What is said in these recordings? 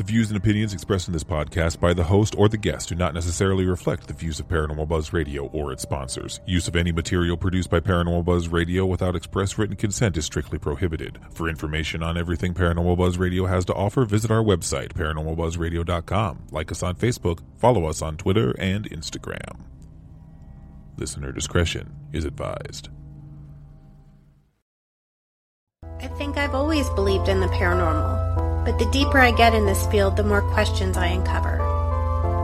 The views and opinions expressed in this podcast by the host or the guest do not necessarily reflect the views of Paranormal Buzz Radio or its sponsors. Use of any material produced by Paranormal Buzz Radio without express written consent is strictly prohibited. For information on everything Paranormal Buzz Radio has to offer, visit our website, paranormalbuzzradio.com. Like us on Facebook, follow us on Twitter and Instagram. Listener discretion is advised. I think I've always believed in the paranormal, but the deeper I get in this field, the more questions I uncover.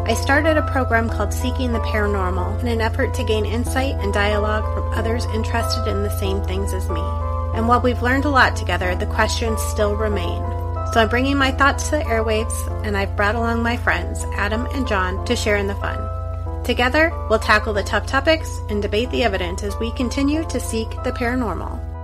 I started a program called Seeking the Paranormal in an effort to gain insight and dialogue from others interested in the same things as me. And while we've learned a lot together, the questions still remain. So I'm bringing my thoughts to the airwaves, and I've brought along my friends, Adam and John, to share in the fun. Together, we'll tackle the tough topics and debate the evidence as we continue to seek the paranormal.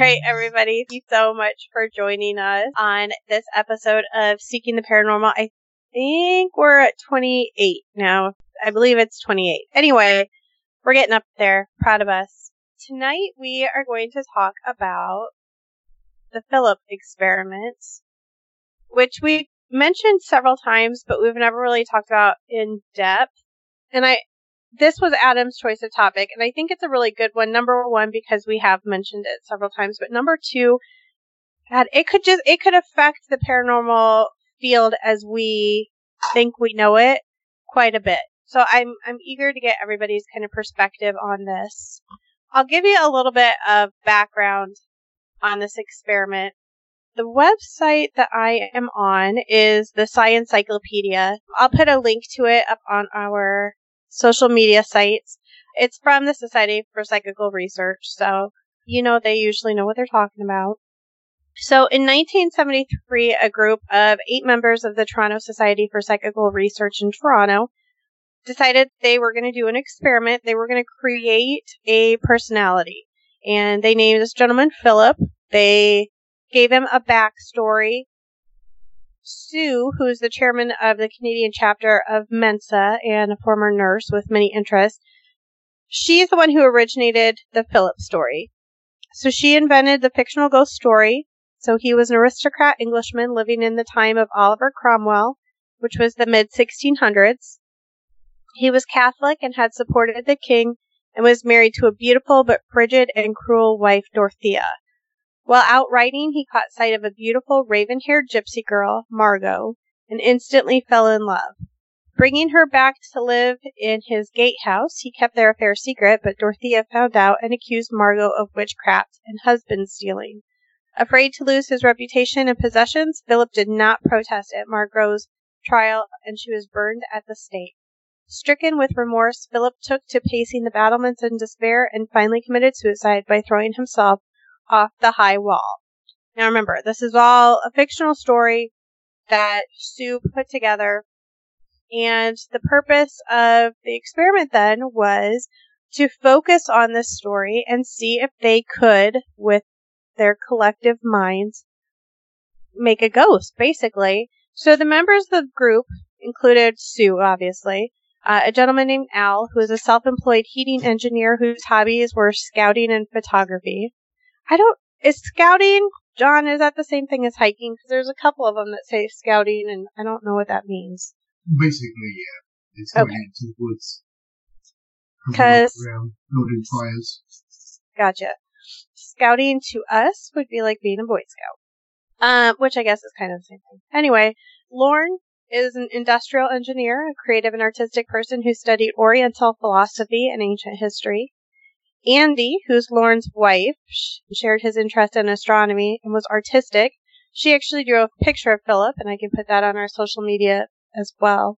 Right, everybody. Thank you so much for joining us on this episode of Seeking the Paranormal. I think we're at 28 now. I believe it's 28. Anyway, we're getting up there. Proud of us. Tonight we are going to talk about the Philip experiment, which we mentioned several times, but we've never really talked about in depth. And I, this was Adam's choice of topic, and I think it's a really good one. Number one, because we have mentioned it several times, but number two, it could just, it could affect the paranormal field as we think we know it quite a bit. So I'm, I'm eager to get everybody's kind of perspective on this. I'll give you a little bit of background on this experiment. The website that I am on is the Science Encyclopedia. I'll put a link to it up on our social media sites. It's from the Society for Psychical Research, so you know they usually know what they're talking about. So in 1973, a group of eight members of the Toronto Society for Psychical Research in Toronto decided they were going to do an experiment. They were going to create a personality. And they named this gentleman Philip. They gave him a backstory. Sue, who is the chairman of the Canadian chapter of Mensa and a former nurse with many interests, she's the one who originated the Philip story. So she invented the fictional ghost story. So he was an aristocrat Englishman living in the time of Oliver Cromwell, which was the mid 1600s. He was Catholic and had supported the king and was married to a beautiful but frigid and cruel wife, Dorothea. While out riding, he caught sight of a beautiful raven haired gypsy girl, Margot, and instantly fell in love. Bringing her back to live in his gatehouse, he kept their affair secret, but Dorothea found out and accused Margot of witchcraft and husband stealing. Afraid to lose his reputation and possessions, Philip did not protest at Margot's trial and she was burned at the stake. Stricken with remorse, Philip took to pacing the battlements in despair and finally committed suicide by throwing himself off the high wall. Now remember, this is all a fictional story that Sue put together. And the purpose of the experiment then was to focus on this story and see if they could, with their collective minds, make a ghost, basically. So the members of the group included Sue, obviously, uh, a gentleman named Al, who is a self-employed heating engineer whose hobbies were scouting and photography, I don't. Is scouting, John? Is that the same thing as hiking? Because there's a couple of them that say scouting, and I don't know what that means. Basically, yeah, it's going Okay. into the woods. Because. building fires. Gotcha. Scouting to us would be like being a Boy Scout, um, which I guess is kind of the same thing. Anyway, Lorne is an industrial engineer, a creative and artistic person who studied Oriental philosophy and ancient history. Andy, who's Lorne's wife, shared his interest in astronomy and was artistic. She actually drew a picture of Philip, and I can put that on our social media as well.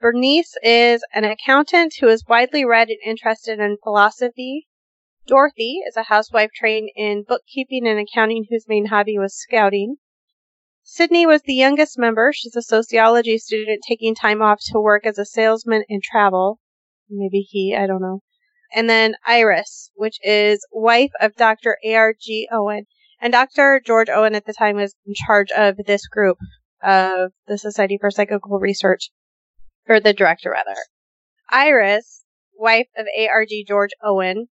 Bernice is an accountant who is widely read and interested in philosophy. Dorothy is a housewife trained in bookkeeping and accounting whose main hobby was scouting. Sydney was the youngest member. She's a sociology student taking time off to work as a salesman and travel. Maybe he, I don't know. And then Iris, which is wife of Dr. A.R.G. Owen. And Dr. George Owen at the time was in charge of this group of the Society for Psychical Research, or the director rather. Iris wife of ARG George Owen,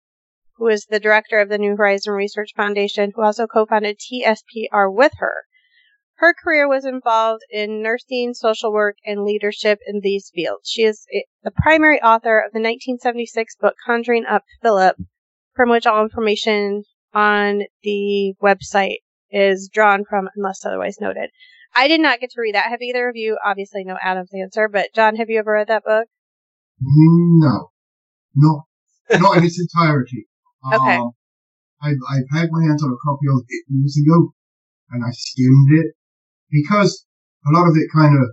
who is the director of the New Horizon Research Foundation, who also co-founded TSPR with her. Her career was involved in nursing, social work, and leadership in these fields. She is the primary author of the 1976 book Conjuring Up Philip, from which all information on the website is drawn from, unless otherwise noted. I did not get to read that. Have either of you? Obviously, know Adam's answer, but John, have you ever read that book? No, not not in its entirety. Okay. Um, I've, I've had my hands on a copy of it years ago, and I skimmed it because a lot of it kind of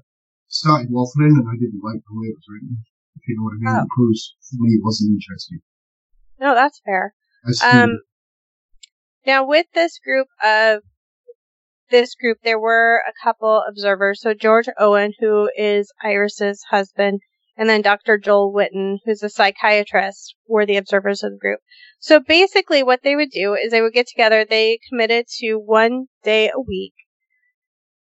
started waffling, and I didn't like the way it was written. If you know what I mean, Oh. because for me it wasn't interesting. No, that's fair. Um, now with this group of this group, there were a couple observers. So George Owen, who is Iris's husband, and then Dr. Joel Whitton, who's a psychiatrist, were the observers of the group. So basically, what they would do is they would get together. They committed to one day a week.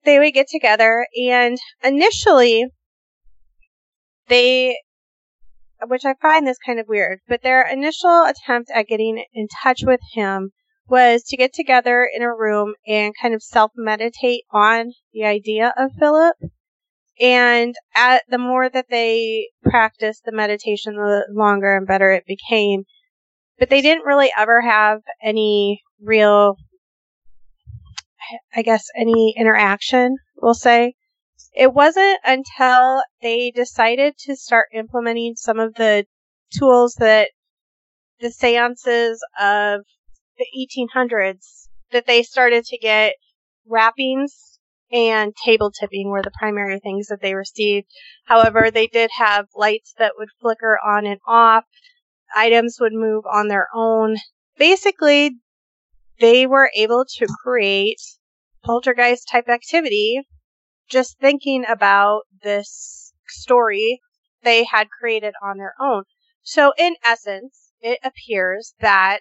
They would get together, and initially, they which I find this kind of weird, but their initial attempt at getting in touch with him was to get together in a room and kind of self meditate on the idea of Philip. And at the more that they practiced the meditation, the longer and better it became. But they didn't really ever have any real, I guess, any interaction, we'll say. It wasn't until they decided to start implementing some of the tools that the seances of the 1800s that they started to get rappings and table tipping were the primary things that they received. However, they did have lights that would flicker on and off. Items would move on their own. Basically, they were able to create poltergeist type activity just thinking about this story they had created on their own. So, in essence, it appears that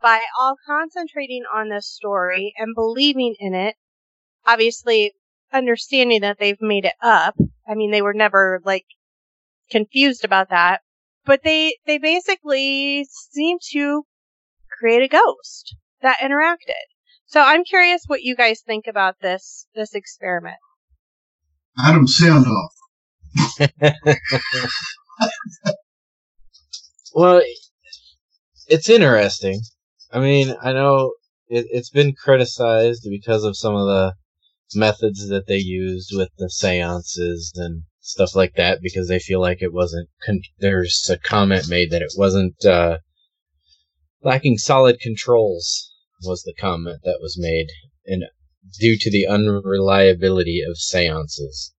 by all concentrating on this story and believing in it, obviously understanding that they've made it up. I mean, they were never like confused about that, but they, they basically seem to create a ghost that interacted. So I'm curious what you guys think about this, this experiment. Adam, sound off. Well, it's interesting. I mean, I know it, it's been criticized because of some of the methods that they used with the seances and stuff like that because they feel like it wasn't con- there's a comment made that it wasn't uh, lacking solid controls was the comment that was made and due to the unreliability of seances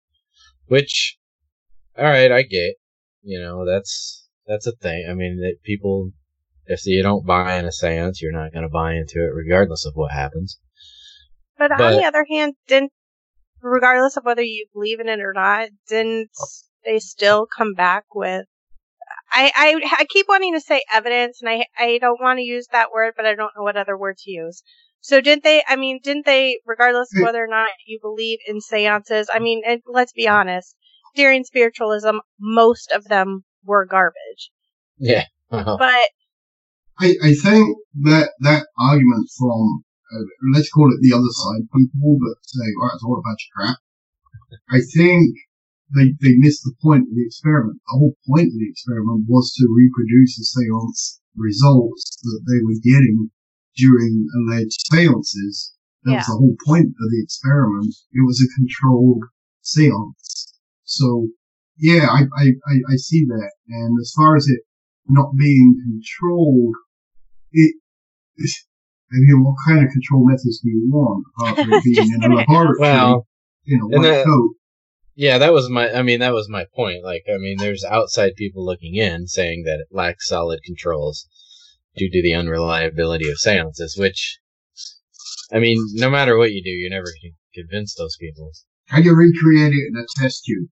which all right i get you know that's that's a thing i mean that people if you don't buy in a seance you're not going to buy into it regardless of what happens But, on the other hand, didn't, regardless of whether you believe in it or not, didn't they still come back with? I, I, I keep wanting to say evidence, and I, I don't want to use that word, but I don't know what other word to use. So didn't they? I mean, didn't they? Regardless of Hmm. whether or not you believe in seances, I mean, and let's be honest. During spiritualism, most of them were garbage. yeah Uh-huh. But I, I think that that argument from uh, let's call it the other side people that say, "Oh, it's all a bunch of crap." I think they they missed the point of the experiment. The whole point of the experiment was to reproduce the seance results that they were getting during alleged seances. That was the whole point of the experiment. It was a controlled seance. So yeah, I, I, I, I see that. And as far as it not being controlled, it, I mean, what kind of control methods do you want apart from being in a gonna- laboratory well in a and white that- coat? Yeah, that was my. I mean, that was my point. Like, I mean, there's outside people looking in saying that it lacks solid controls due to the unreliability of seances. Which, I mean, no matter what you do, you're never going to convince those people, Can you recreate it in a test tube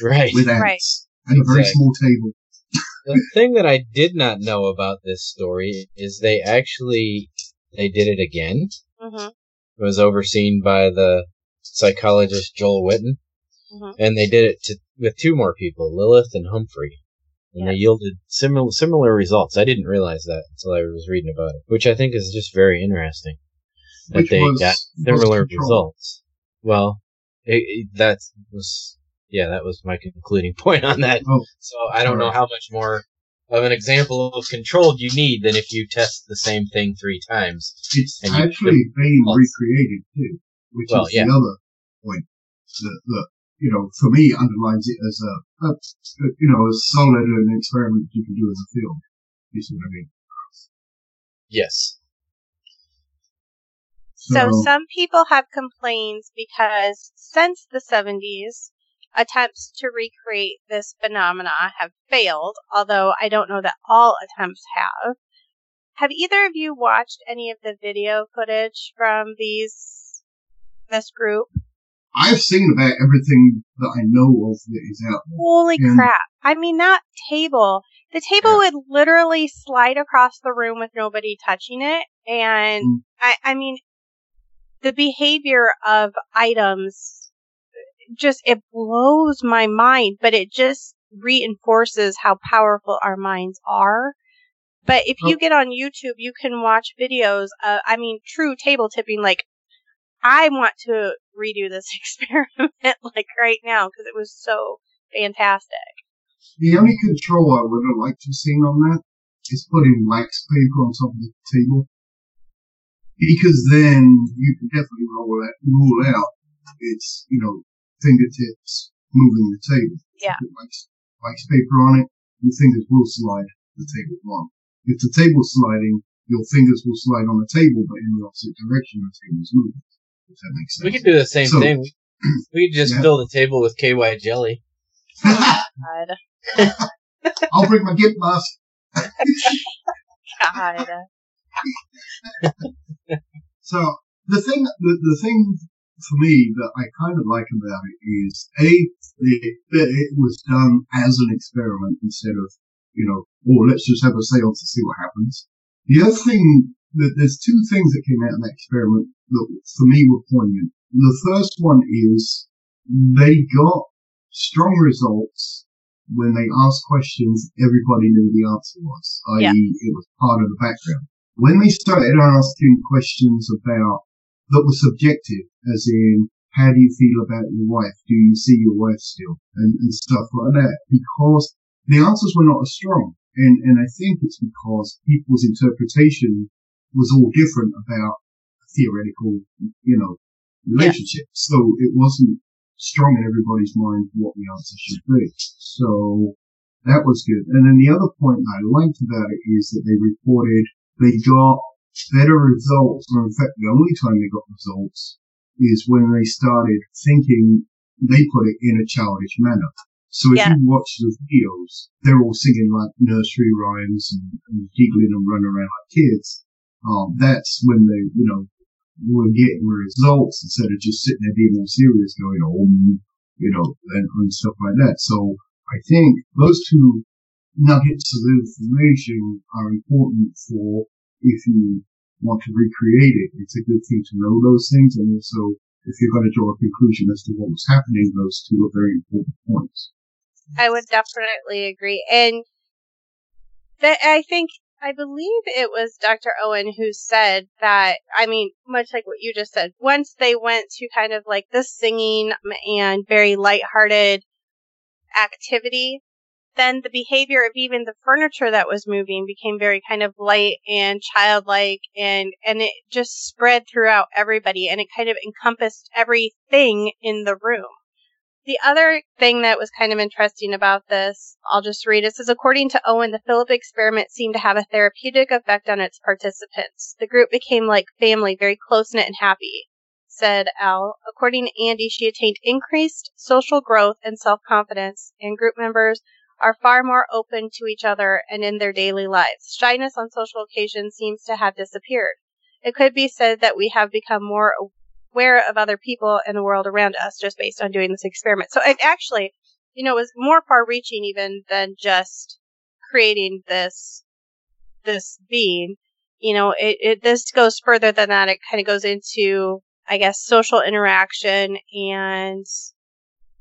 right? with ants Right. and a very Exactly. small table? the thing that I did not know about this story is they actually they did it again. mhm, It was overseen by the psychologist Joel Whitton, Mhm. and they did it to, with two more people, Lilith and Humphrey. and they yielded similar similar results. I didn't realize that until I was reading about it, which I think is just very interesting. That Which they was- got similar results. Well, it, it, that was yeah, that was my concluding point on that. Oh, So I don't know how much more of an example of controlled you need than if you test the same thing three times. It's actually being recreated too, which Well, is yeah. the other point that, that you know for me underlines it as a, a, a you know as solid an experiment you can do in the field. You see what I mean? Yes. So some people have complaints because since the 70s, attempts to recreate this phenomena have failed, although I don't know that all attempts have. Have either of you watched any of the video footage from these this group? I've seen about everything that I know of that is out there. Holy Yeah. crap. I mean that table, the table would literally slide across the room with nobody touching it and Mm. I I mean the behavior of items just it blows my mind, but it just reinforces how powerful our minds are. But if you get on YouTube, you can watch videos. I mean, true table tipping. Like, I want to redo this experiment like right now because it was so fantastic. The only control I would have liked to have seen on that is putting wax paper on top of the table. Because then you can definitely roll out, rule out its, you know, fingertips moving the table. Yeah. Put wax, wax paper on it, your fingers will slide the table along. If the table's sliding, your fingers will slide on the table, but in the opposite direction the table's moving. If that makes sense. We could do the same So- thing. We- We could just Yeah. fill the table with KY jelly. God, I'll bring my gift mask. God. So the thing, the, the thing for me that I kind of like about it is a it, that it was done as an experiment instead of you know, oh let's just have a seance to see what happens. The other thing that there's two things that came out of that experiment that for me were poignant. The first one is they got strong results when they asked questions everybody knew the answer was, i.e. Yeah. it was part of the background when they started asking questions about that were subjective, as in how do you feel about your wife? Do you see your wife still? And, and stuff like that, because the answers were not as strong. And, and I think it's because people's interpretation was all different about theoretical, you know, relationships. So it wasn't strong in everybody's mind what the answer should be. So that was good. And then the other point I liked about it is that they reported they got better results, or in fact, the only time they got results is when they started thinking, they put it in a childish manner. So if Yeah. you watch the videos, they're all singing like nursery rhymes and, and giggling and running around like kids. Um, that's when they, you know, were getting results instead of just sitting there being serious going, oh, you know, and, and stuff like that. So I think those two nuggets of information are important for if you want to recreate it. It's a good thing to know those things, and also if you're going to draw a conclusion as to what was happening, those two are very important points. I would definitely agree. And that I think I believe it was Dr. Owen who said that I mean, much like what you just said, once they went to kind of like the singing and very lighthearted activity, then the behavior of even the furniture that was moving became very kind of light and childlike and and it just spread throughout everybody and it kind of encompassed everything in the room. The other thing that was kind of interesting about this, I'll just read. It says, according to Owen, the Philip experiment seemed to have a therapeutic effect on its participants. The group became like family, very close knit and happy, said Al. According to Andy, she attained increased social growth and self confidence, and group members are far more open to each other and in their daily lives. Shyness on social occasions seems to have disappeared. It could be said that we have become more aware of other people and the world around us just based on doing this experiment. So it actually, you know, it was more far reaching even than just creating this this being. You know, it, it this goes further than that. It kind of goes into, I guess, social interaction and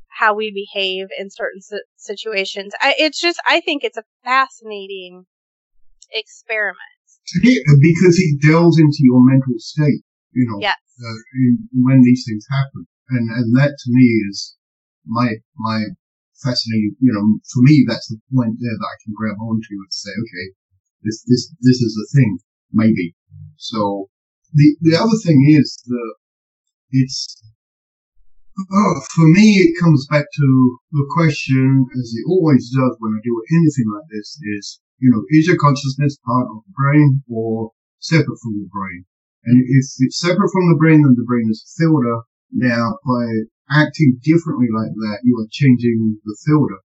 how we behave in certain situations. I, it's just, I think it's a fascinating experiment. because it delves into your mental state, you know, yes. uh, in, when these things happen. And, and that to me is my, my fascinating, you know, for me, that's the point there that I can grab onto and say, okay, this, this, this is a thing, maybe. So the, the other thing is that it's, oh, for me, it comes back to the question, as it always does when I do anything like this, is, you know, is your consciousness part of the brain or separate from the brain? And if it's separate from the brain, then the brain is a filter. Now, by acting differently like that, you are changing the filter,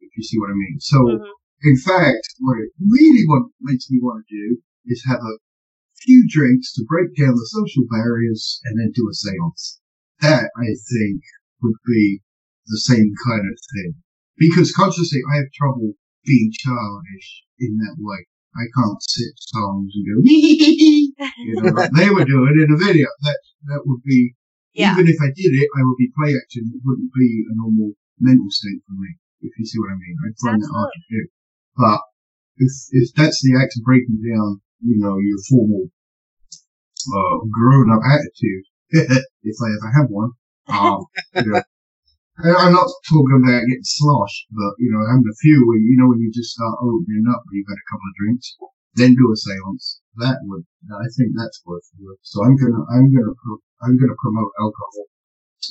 if you see what I mean. So, mm-hmm. in fact, what it really want, makes me want to do is have a few drinks to break down the social barriers and then do a seance. That, I think, would be the same kind of thing. Because consciously, I have trouble being childish in that way. I can't sit songs and go, you know, like they were doing in a video. That, that would be, yeah. even if I did it, I would be play acting. It wouldn't be a normal mental state for me, if you see what I mean. I'd find Absolutely. that hard to do. But if, if that's the act of breaking down, you know, your formal uh, grown up attitude, if I ever have one. Um, you know, I'm not talking about getting sloshed, but you know, having a few when you know when you just start opening up when you've had a couple of drinks, then do a séance. That would, I think that's worth it. So I'm gonna, I'm gonna, I'm gonna promote alcohol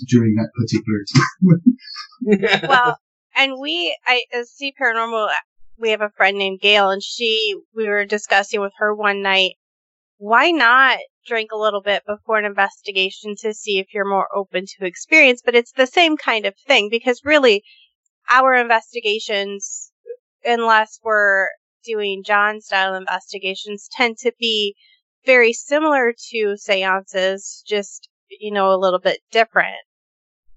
during that particular time. well, and we, I, uh, See Paranormal, we have a friend named Gail, and she, we were discussing with her one night why not drink a little bit before an investigation to see if you're more open to experience? But it's the same kind of thing because really our investigations, unless we're doing John style investigations, tend to be very similar to seances, just, you know, a little bit different.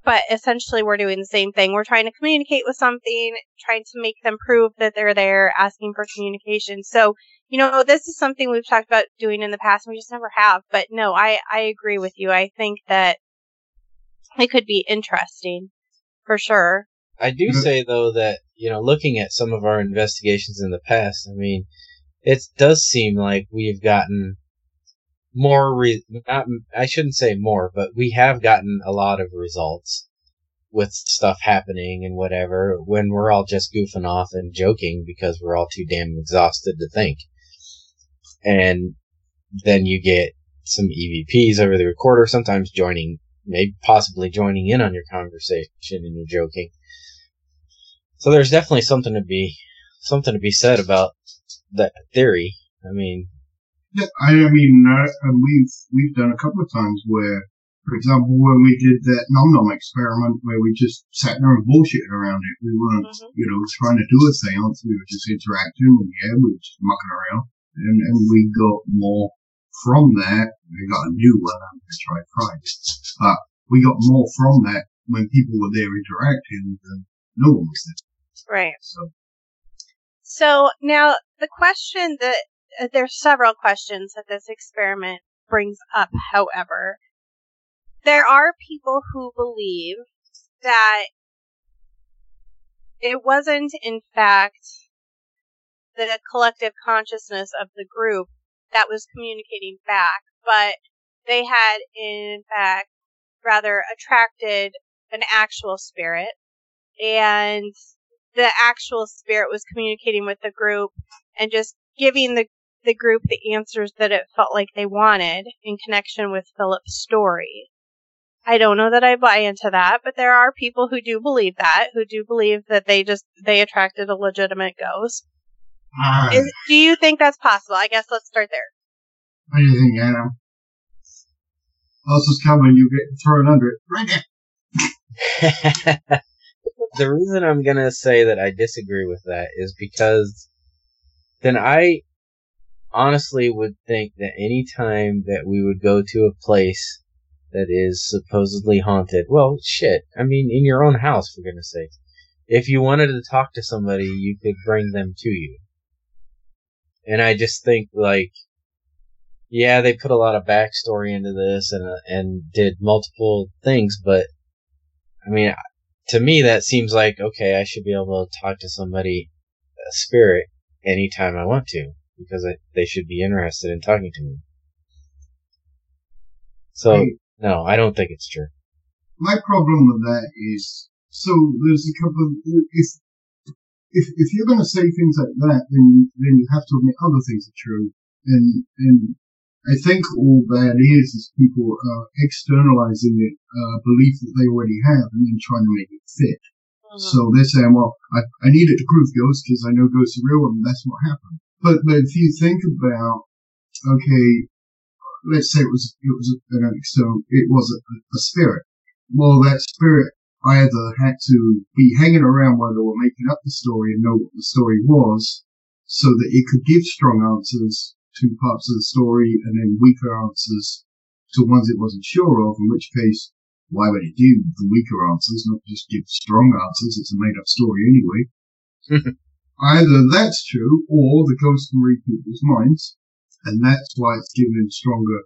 But essentially, we're doing the same thing. We're trying to communicate with something, trying to make them prove that they're there, asking for communication. So you know, this is something we've talked about doing in the past and we just never have. But no, I, I agree with you. I think that it could be interesting for sure. I do mm-hmm. say though that, you know, looking at some of our investigations in the past, I mean, it does seem like we've gotten more, re- not, I shouldn't say more, but we have gotten a lot of results with stuff happening and whatever when we're all just goofing off and joking because we're all too damn exhausted to think and then you get some EVPs over the recorder, sometimes joining, maybe possibly joining in on your conversation and you're joking. So there's definitely something to be, something to be said about that theory. I mean, yeah, I, I mean, uh, we've we've done a couple of times where, for example, when we did that nom nom experiment where we just sat there and bullshitted around it, we weren't, mm-hmm. you know, trying to do a seance. We were just interacting, and yeah, we were just mucking around and, and we got more from that. We got a new one. I'm going to try Friday, but we got more from that when people were there interacting than no one was there. Right. So, so now the question that uh, Uh, there's several questions that this experiment brings up. However, there are people who believe that it wasn't in fact the collective consciousness of the group that was communicating back, but they had in fact rather attracted an actual spirit and the actual spirit was communicating with the group and just giving the the group the answers that it felt like they wanted in connection with Philip's story. I don't know that I buy into that, but there are people who do believe that, who do believe that they just they attracted a legitimate ghost. Uh, Is, do you think that's possible? I guess let's start there. What do you think, Adam? Else is coming, you get thrown under it. Right there. the reason I'm gonna say that I disagree with that is because then I honestly would think that any time that we would go to a place that is supposedly haunted, well, shit. I mean, in your own house, for goodness sake. If you wanted to talk to somebody, you could bring them to you. And I just think like, yeah, they put a lot of backstory into this and uh, and did multiple things, but I mean, to me, that seems like okay. I should be able to talk to somebody, a spirit, anytime I want to, because I, they should be interested in talking to me. So Right. no, I don't think it's true. my problem with that is so there's a couple of if if if you're going to say things like that, then then you have to admit other things are true, and and I think all that is is people uh, externalizing it uh, belief that they already have and then trying to make it fit. Mhm. So they're saying, well, I, I need it to prove ghosts because I know ghosts are real and that's what happened. But, but if you think about, okay, let's say it was, it was an external, it was a, a spirit. Well, that spirit either had to be hanging around while they were making up the story and know what the story was so that it could give strong answers to parts of the story and then weaker answers to ones it wasn't sure of, in which case why would it do the weaker answers, not just give strong answers? It's a made up story anyway. Either that's true, or the ghost can read people's minds, and that's why it's given him stronger.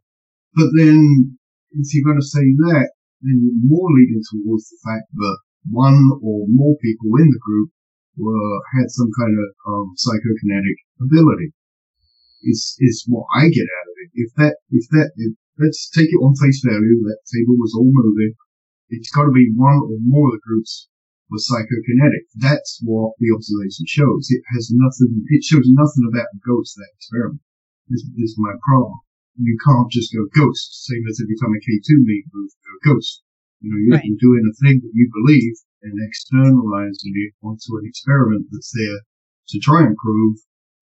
But then, if you're going to say that, then you're more leading towards the fact that one or more people in the group were had some kind of um, psychokinetic ability. Is is what I get out of it. If that, if that, if, let's take it on face value. That table was all moving. It's got to be one or more of the groups was psychokinetic. That's what the observation shows. It has nothing, it shows nothing about the ghost, that experiment. This, this is my problem. You can't just go ghost, same as every time a K2 meet move, go ghost. You know, you're Right. doing a thing that you believe and externalizing it onto an experiment that's there to try and prove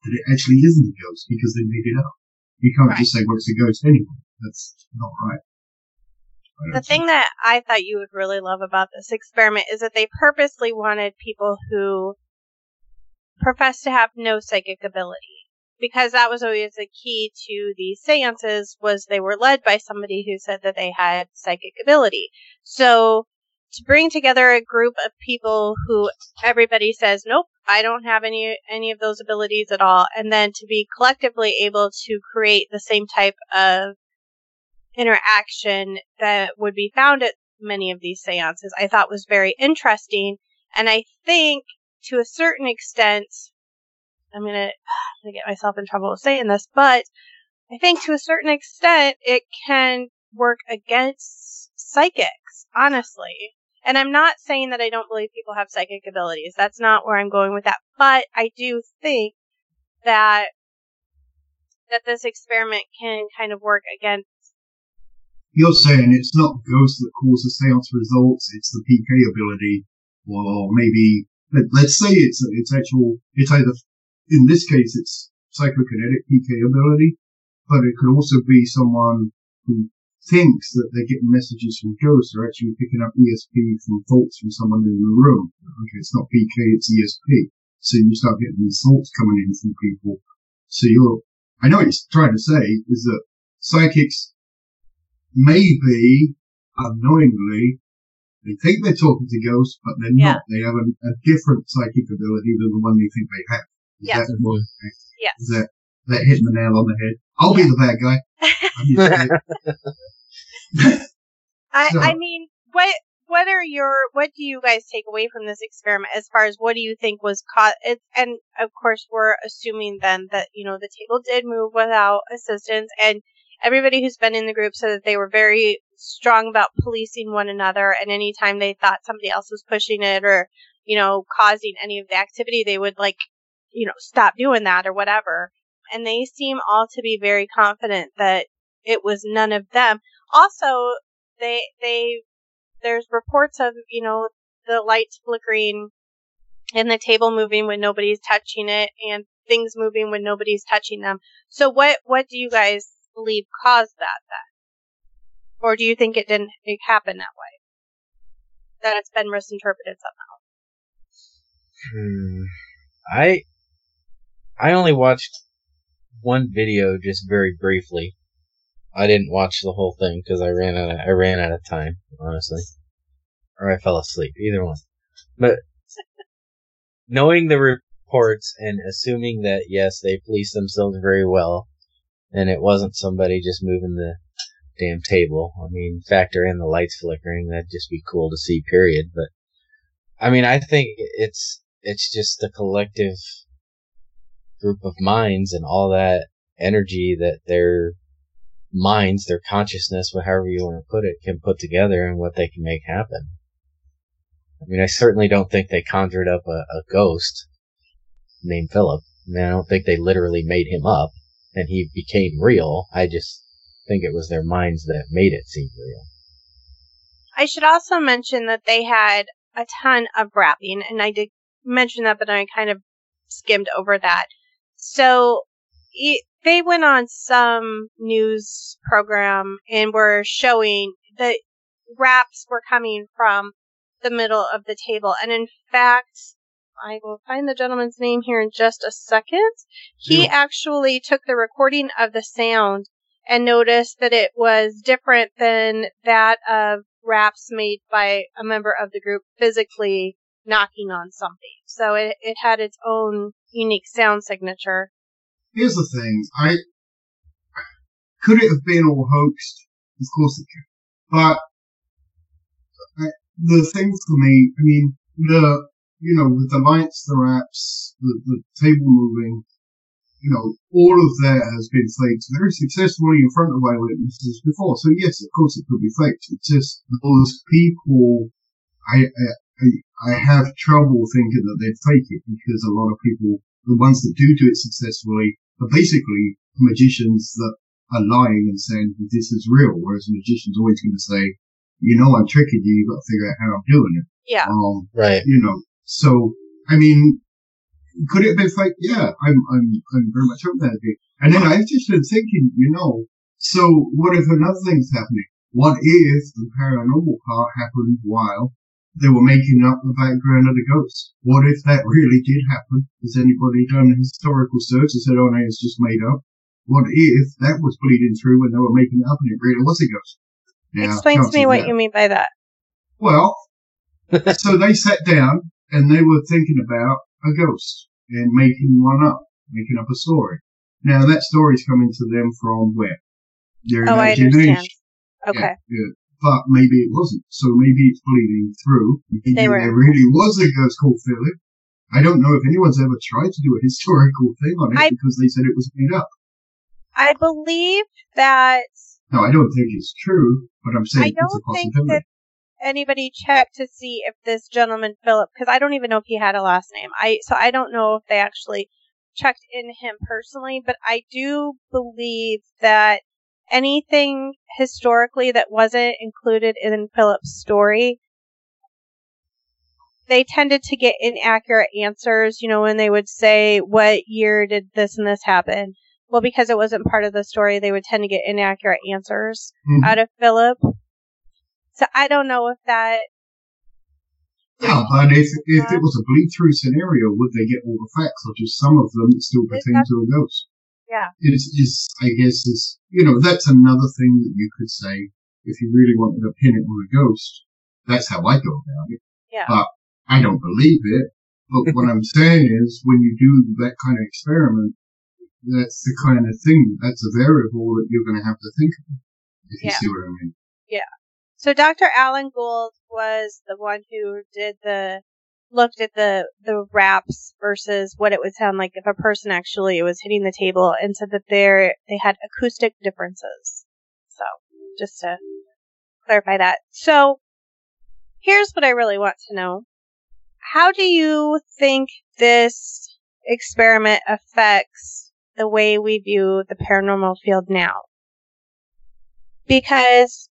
that it actually isn't a ghost because they made it up. You can't just say, well, it's a ghost anyway. That's not right. The thing that I thought you would really love about this experiment is that they purposely wanted people who profess to have no psychic ability. Because that was always the key to these seances was they were led by somebody who said that they had psychic ability. So to bring together a group of people who everybody says, nope, I don't have any, any of those abilities at all. And then to be collectively able to create the same type of interaction that would be found at many of these seances I thought was very interesting. And I think to a certain extent, I'm gonna, get myself in trouble with saying this, but I think to a certain extent it can work against psychics, honestly. And I'm not saying that I don't believe people have psychic abilities. That's not where I'm going with that. But I do think that that this experiment can kind of work against You're saying it's not ghosts that cause the seance results, it's the PK ability, or maybe, let, let's say it's, it's actual, it's either, in this case, it's psychokinetic PK ability, but it could also be someone who thinks that they're getting messages from ghosts are actually picking up ESP from thoughts from someone in the room. Okay, it's not PK, it's ESP. So you start getting these thoughts coming in from people. So you're, I know what you're trying to say is that psychics maybe unknowingly they think they're talking to ghosts, but they're Yeah. not. They have a, a different psychic ability than the one they think they have. Is Yes. that what, Yes. is that that hitting the nail on the head? I'll be the bad guy. I'm used to. I, So- I mean, what what are your what do you guys take away from this experiment as far as what do you think was caught? It, and of course, we're assuming then that you know the table did move without assistance, and everybody who's been in the group said that they were very strong about policing one another, and anytime they thought somebody else was pushing it or you know causing any of the activity, they would like you know stop doing that or whatever. And they seem all to be very confident that it was none of them. Also, they they there's reports of you know the lights flickering and the table moving when nobody's touching it and things moving when nobody's touching them so what what do you guys believe caused that then or do you think it didn't it happen that way that it's been misinterpreted somehow Hmm. I I only watched one video just very briefly. I didn't watch the whole thing because I ran out of, I ran out of time, honestly, or I fell asleep. Either one. But knowing the reports and assuming that yes, they police themselves very well, and it wasn't somebody just moving the damn table. I mean, factor in the lights flickering. That'd just be cool to see. Period. But I mean, I think it's it's just the collective group of minds and all that energy that their minds, their consciousness, whatever you want to put it, can put together and what they can make happen. I mean, I certainly don't think they conjured up a, a ghost named Philip. I mean, I don't think they literally made him up and he became real. I just think it was their minds that made it seem real. I should also mention that they had a ton of rapping, and I did mention that, but I kind of skimmed over that. So it, they went on some news program and were showing that raps were coming from the middle of the table. And in fact, I will find the gentleman's name here in just a second. He yeah. actually took the recording of the sound and noticed that it was different than that of raps made by a member of the group physically knocking on something. So it, it had its own unique sound signature. Here's the thing. I could it have been all hoaxed? Of course it could. But I, the thing for me, I mean, the you know, with the lights, the raps, the, the table moving, you know, all of that has been faked very successfully in front of eyewitnesses before. So yes, of course it could be faked. It's just those people, I, I, I have trouble thinking that they'd fake it because a lot of people, the ones that do do it successfully, are basically magicians that are lying and saying this is real, whereas a magician's always going to say, you know, I'm tricking you. You've got to figure out how I'm doing it. Yeah. Um, right. You know, so, I mean, could it be fake? Yeah, I'm, I'm, I'm very much up that idea. And then I've just been thinking, you know, so what if another thing's happening? What if the paranormal part happened while they were making up the background of the ghost? What if that really did happen? Has anybody done a historical search and said, oh no, it's just made up? What if that was bleeding through when they were making it up and it really was a ghost? Now, Explain to me what that. you mean by that. Well, so they sat down and they were thinking about a ghost and making one up, making up a story. Now that story's coming to them from where? Their oh, imagination. Okay. Yeah, yeah. But maybe it wasn't. So maybe it's bleeding through. Maybe they were. there really was a ghost called Philip. I don't know if anyone's ever tried to do a historical thing on it I, because they said it was made up. I believe that. No, I don't think it's true, but I'm saying I don't it's a possibility. Think that anybody check to see if this gentleman Philip, because I don't even know if he had a last name. I so I don't know if they actually checked in him personally, but I do believe that anything historically that wasn't included in Philip's story, they tended to get inaccurate answers. You know, when they would say, "What year did this and this happen?" Well, because it wasn't part of the story, they would tend to get inaccurate answers mm-hmm. out of Philip. So I don't know if that. Yeah, but if if it was a bleed through scenario, would they get all the facts, or just some of them that still pertain to a ghost? Yeah. It's, it's, I guess, is you know, that's another thing that you could say if you really wanted to pin it on a ghost. That's how I go about it. Yeah. But I don't believe it. But what I'm saying is, when you do that kind of experiment, that's the kind of thing, that's a variable that you're going to have to think of. If you see what I mean. Yeah. So Dr. Alan Gould was the one who did the looked at the the raps versus what it would sound like if a person actually was hitting the table and said that there they had acoustic differences. So just to clarify that. So here's what I really want to know. How do you think this experiment affects the way we view the paranormal field now? Because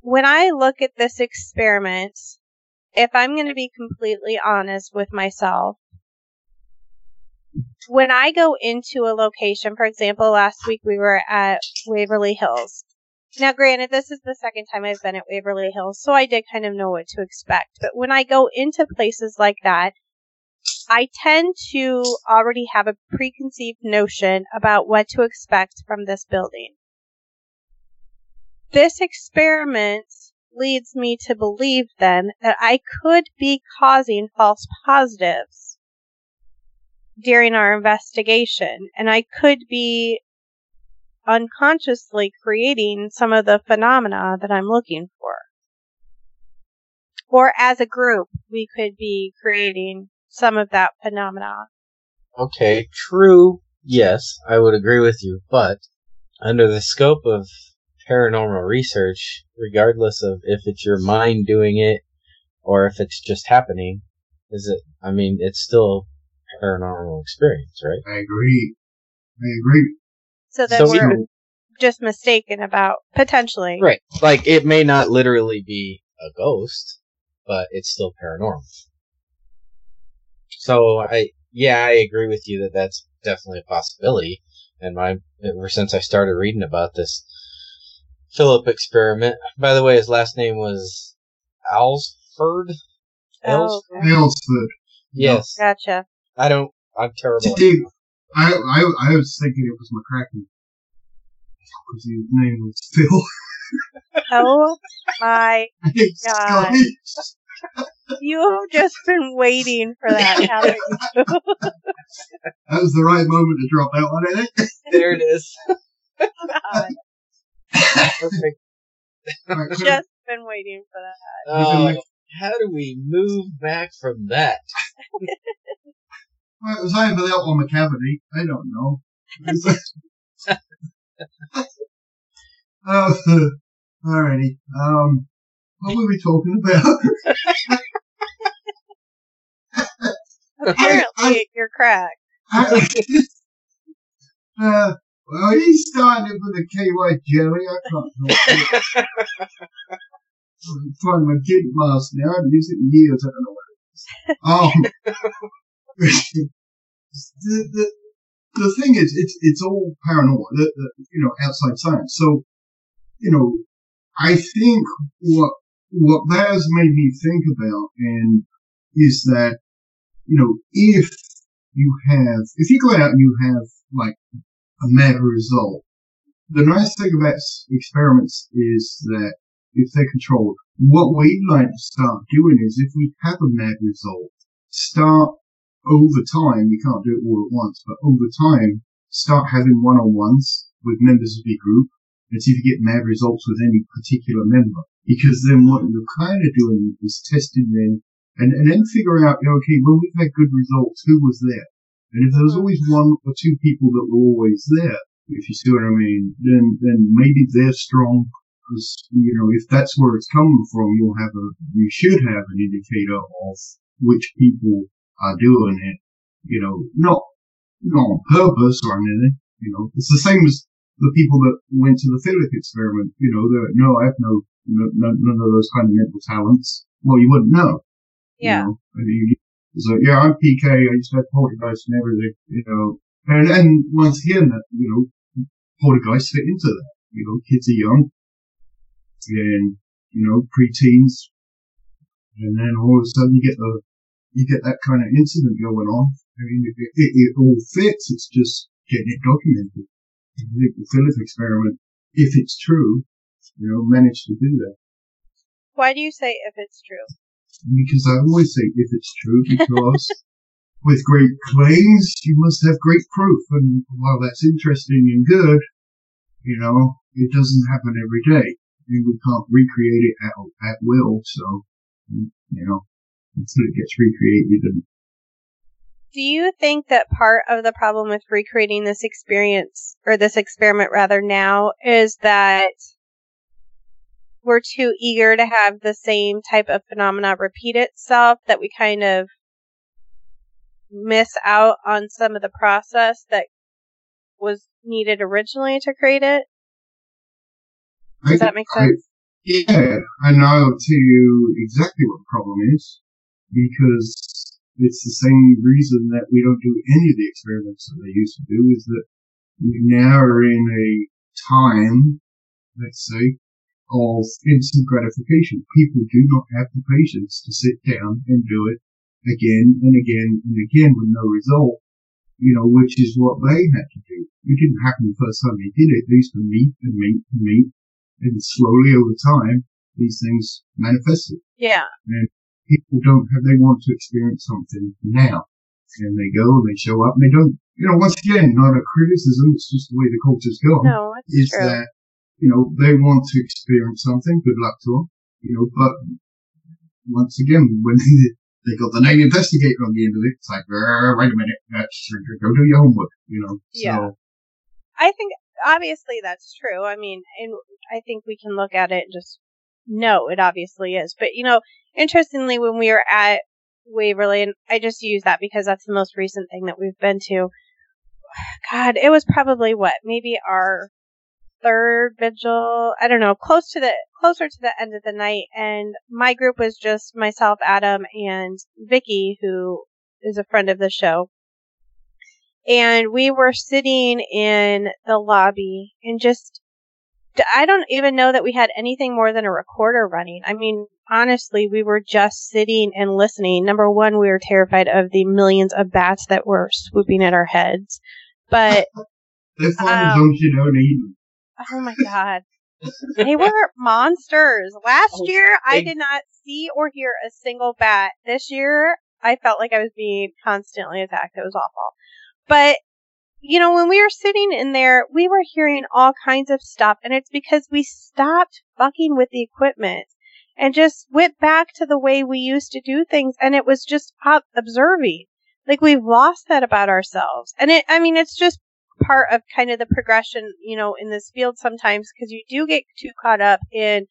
when I look at this experiment, if I'm going to be completely honest with myself, when I go into a location, for example, last week we were at Waverly Hills. Now, granted, this is the second time I've been at Waverly Hills, so I did kind of know what to expect. But when I go into places like that, I tend to already have a preconceived notion about what to expect from this building. This experiment leads me to believe then that I could be causing false positives during our investigation and I could be unconsciously creating some of the phenomena that I'm looking for. Or as a group, we could be creating some of that phenomena. Okay, true. Yes, I would agree with you, but under the scope of paranormal research, regardless of if it's your mind doing it or if it's just happening, is it? I mean, it's still a paranormal experience, right? I agree. I agree. So then So we're just mistaken about potentially. Right. Like it may not literally be a ghost, but it's still paranormal. So I, yeah, I agree with you that that's definitely a possibility. And my, ever since I started reading about this Philip experiment, by the way, his last name was Alsford. Oh, Alsford? okay. Aylesford. Yes. Gotcha. I don't. I'm terrible. at Steve, I, I, I was thinking it was McCracken. Because his name was Phil. Oh my, God. You have just been waiting for that, haven't you? That was the right moment to drop that one, I think. There it is. God, Perfect. Alright, so- just been waiting for that. Uh, how do we move back from that? Well, it was either that or McCavity. I don't know. uh, alrighty. Um, what were we talking about? Apparently, you're cracked. uh, well, he started with a KY jelly. I can't help it. I'm trying my kid mask now. I haven't used it in years. I don't know what it is. Um, the, the, the thing is, it's, it's all paranormal, the, the, you know, outside science. So, you know, I think what, what that has made me think about and is that, you know, if you have, if you go out and you have like a mad result, the nice thing about experiments is that if they're controlled, what we'd like to start doing is if we have a mad result, start over time, you can't do it all at once, but over time, start having one-on-ones with members of your group and see if you get mad results with any particular member. Because then what you're kind of doing is testing them and, and then figure out, you know, okay, when we've had good results, who was there? And if there was always one or two people that were always there, if you see what I mean, then, then maybe they're strong because, you know, if that's where it's coming from, you'll have a, you should have an indicator of which people are doing it, you know, not, not on purpose or anything, you know, it's the same as the people that went to the Philip experiment, you know, they're, no, I have no, no, no, none of those kind of mental talents. Well, you wouldn't know. Yeah. You know, So yeah, I'm PK. I used to have poltergeist and everything, you know, and, and once again, that, you know, poltergeists fit into that. You know, kids are young and, you know, preteens. And then all of a sudden you get the, you get that kind of incident going on. I mean, it, it, it all fits. It's just getting it documented. I think the Philip experiment, if it's true, you know, managed to do that. Why do you say if it's true? Because I always say if it's true, because with great claims, you must have great proof. And while that's interesting and good, you know, it doesn't happen every day. And we can't recreate it at, at will. So, you know, until it gets recreated and Do you think that part of the problem with recreating this experience, or this experiment rather now, is that we're too eager to have the same type of phenomena repeat itself that we kind of miss out on some of the process that was needed originally to create it? Does that make I- sense? Yeah, and I'll tell you exactly what the problem is, because it's the same reason that we don't do any of the experiments that they used to do, is that we now are in a time, let's say, of instant gratification. People do not have the patience to sit down and do it again and again and again with no result, you know, which is what they had to do. It didn't happen the first time they did it. They used to meet and meet and meet and slowly over time, these things manifested. Yeah. And people don't have, they want to experience something now. And they go and they show up and they don't, you know, once again, not a criticism, it's just the way the culture's gone, No, is it's true. that, you know, they want to experience something, good luck to them, you know, but once again, when they got the name investigator on the end of it, it's like, wait a minute, go do your homework, you know. Yeah. So, I think obviously that's true. I mean, and I think we can look at it and just know it obviously is. But you know, interestingly, when we were at Waverly, and I just use that because that's the most recent thing that we've been to. God, it was probably what maybe our third vigil. I don't know, close to the closer to the end of the night, and my group was just myself, Adam, and Vicky, who is a friend of the show. And we were sitting in the lobby and just I don't even know that we had anything more than a recorder running. I mean, honestly, we were just sitting and listening. Number one, we were terrified of the millions of bats that were swooping at our heads. But flying as Um, as you them. Oh my god, they were monsters. Last Oh, year, I did not see or hear a single bat. This year, I felt like I was being constantly attacked. It was awful. But you know, when we were sitting in there, we were hearing all kinds of stuff, and it's because we stopped fucking with the equipment and just went back to the way we used to do things, and it was just ob- observing. Like we've lost that about ourselves, and it. I mean, it's just part of kind of the progression, you know, in this field sometimes because you do get too caught up in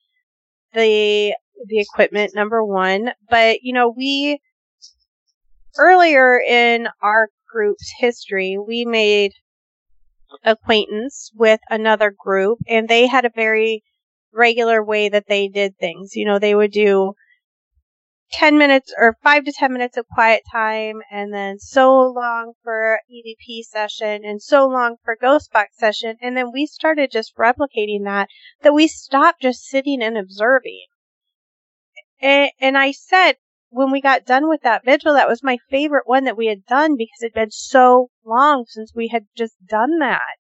the the equipment number one, but you know, we earlier in our group's history, we made acquaintance with another group and they had a very regular way that they did things. You know, they would do 10 minutes or 5 to 10 minutes of quiet time and then so long for EVP session and so long for ghost box session. And then we started just replicating that, that we stopped just sitting and observing. And, and I said, when we got done with that vigil, that was my favorite one that we had done because it had been so long since we had just done that.